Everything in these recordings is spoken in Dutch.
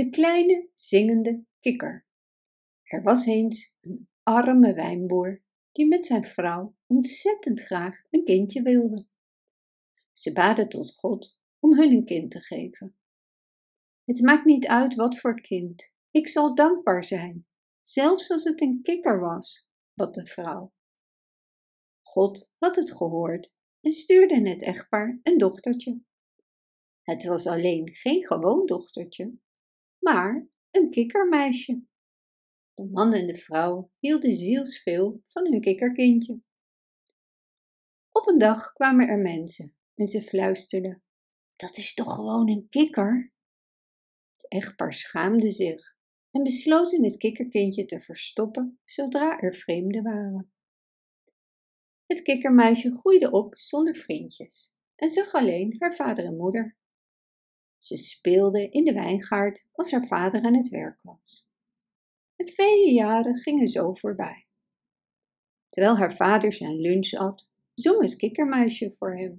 De kleine zingende kikker. Er was eens een arme wijnboer die met zijn vrouw ontzettend graag een kindje wilde. Ze baden tot God om hun een kind te geven. Het maakt niet uit wat voor kind, ik zal dankbaar zijn, zelfs als het een kikker was, bad de vrouw. God had het gehoord en stuurde het echtpaar een dochtertje. Het was alleen geen gewoon dochtertje, maar een kikkermeisje. De man en de vrouw hielden zielsveel van hun kikkerkindje. Op een dag kwamen er mensen en ze fluisterden: Dat is toch gewoon een kikker? Het echtpaar schaamde zich en besloten het kikkerkindje te verstoppen zodra er vreemden waren. Het kikkermeisje groeide op zonder vriendjes en zag alleen haar vader en moeder. Ze speelde in de wijngaard als haar vader aan het werk was. En vele jaren gingen zo voorbij. Terwijl haar vader zijn lunch at, zong het kikkermeisje voor hem.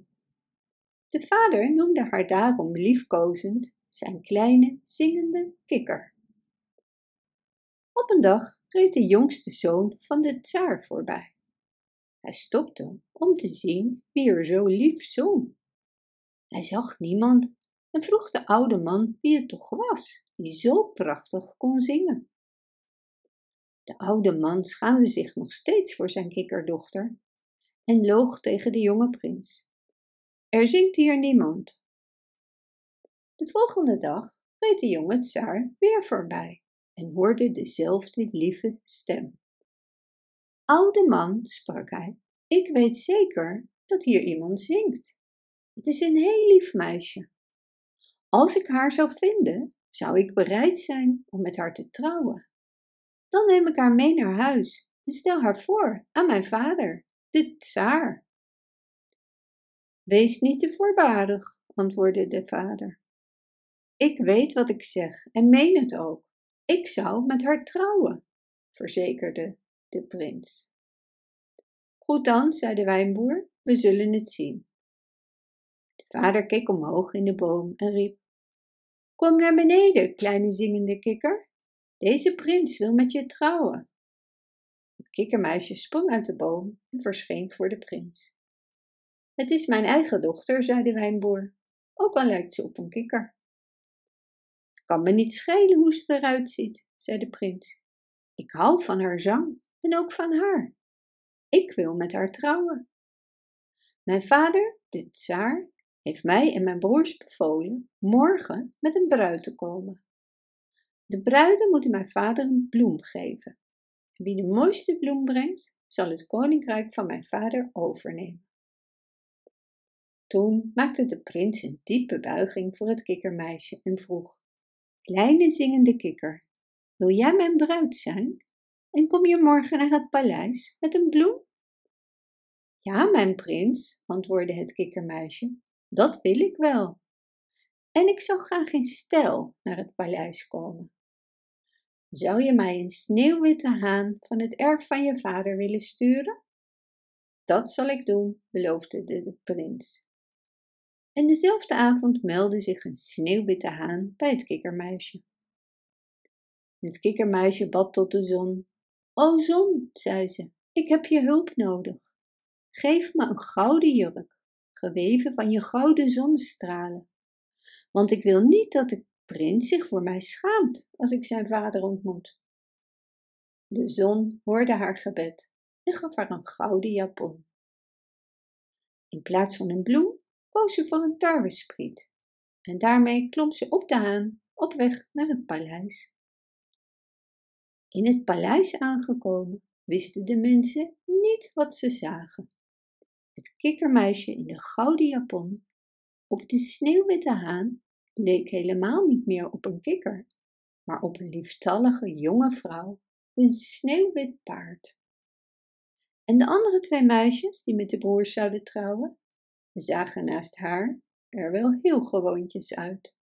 De vader noemde haar daarom liefkozend zijn kleine zingende kikker. Op een dag reed de jongste zoon van de tsaar voorbij. Hij stopte om te zien wie er zo lief zong. Hij zag niemand en vroeg de oude man wie het toch was die zo prachtig kon zingen. De oude man schaamde zich nog steeds voor zijn kikkerdochter en loog tegen de jonge prins. Er zingt hier niemand. De volgende dag reed de jonge tsaar weer voorbij en hoorde dezelfde lieve stem. Oude man, sprak hij, ik weet zeker dat hier iemand zingt. Het is een heel lief meisje. Als ik haar zou vinden, zou ik bereid zijn om met haar te trouwen. Dan neem ik haar mee naar huis en stel haar voor aan mijn vader, de tsaar. Wees niet te voorbarig, antwoordde de vader. Ik weet wat ik zeg en meen het ook. Ik zou met haar trouwen, verzekerde de prins. Goed dan, zei de wijnboer, we zullen het zien. De vader keek omhoog in de boom en riep: Kom naar beneden, kleine zingende kikker. Deze prins wil met je trouwen. Het kikkermeisje sprong uit de boom en verscheen voor de prins. Het is mijn eigen dochter, zei de wijnboer, ook al lijkt ze op een kikker. Het kan me niet schelen hoe ze eruit ziet, zei de prins. Ik hou van haar zang en ook van haar. Ik wil met haar trouwen. Mijn vader, de tsaar, heeft mij en mijn broers bevolen morgen met een bruid te komen. De bruiden moeten mijn vader een bloem geven. Wie de mooiste bloem brengt, zal het koninkrijk van mijn vader overnemen. Toen maakte de prins een diepe buiging voor het kikkermeisje en vroeg: Kleine zingende kikker, wil jij mijn bruid zijn? En kom je morgen naar het paleis met een bloem? Ja, mijn prins, antwoordde het kikkermuisje, dat wil ik wel. En ik zou graag in stijl naar het paleis komen. Zou je mij een sneeuwwitte haan van het erf van je vader willen sturen? Dat zal ik doen, beloofde de, prins. En dezelfde avond meldde zich een sneeuwwitte haan bij het kikkermuisje. Het kikkermuisje bad tot de zon. O zon, zei ze, ik heb je hulp nodig. Geef me een gouden jurk, geweven van je gouden zonnestralen. Want ik wil niet dat de prins zich voor mij schaamt als ik zijn vader ontmoet. De zon hoorde haar gebed en gaf haar een gouden japon. In plaats van een bloem koos ze voor een tarwespriet en daarmee klom ze op de haan op weg naar het paleis. In het paleis aangekomen wisten de mensen niet wat ze zagen. Het kikkermeisje in de gouden japon op de sneeuwwitte haan leek helemaal niet meer op een kikker, maar op een lieftallige jonge vrouw, een sneeuwwit paard. En de andere twee meisjes die met de broers zouden trouwen, zagen naast haar er wel heel gewoontjes uit.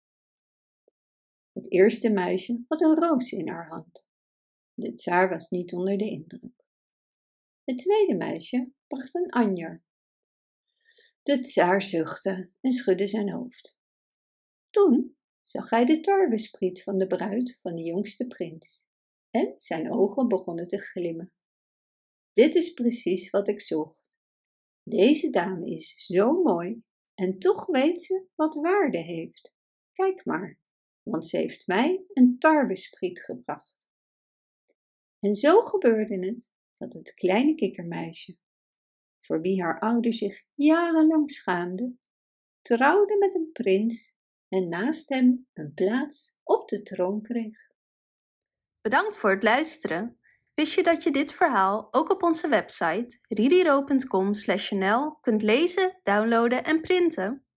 Het eerste meisje had een roos in haar hand. De tsaar was niet onder de indruk. Het tweede meisje bracht een anjer. De tsaar zuchtte en schudde zijn hoofd. Toen zag hij de tarwespriet van de bruid van de jongste prins en zijn ogen begonnen te glimmen. Dit is precies wat ik zocht. Deze dame is zo mooi en toch weet ze wat waarde heeft. Kijk maar, want ze heeft mij een tarwespriet gebracht. En zo gebeurde het dat het kleine kikkermeisje, voor wie haar ouders zich jarenlang schaamden, trouwde met een prins en naast hem een plaats op de troon kreeg. Bedankt voor het luisteren. Wist je dat je dit verhaal ook op onze website ririro.com/nl kunt lezen, downloaden en printen?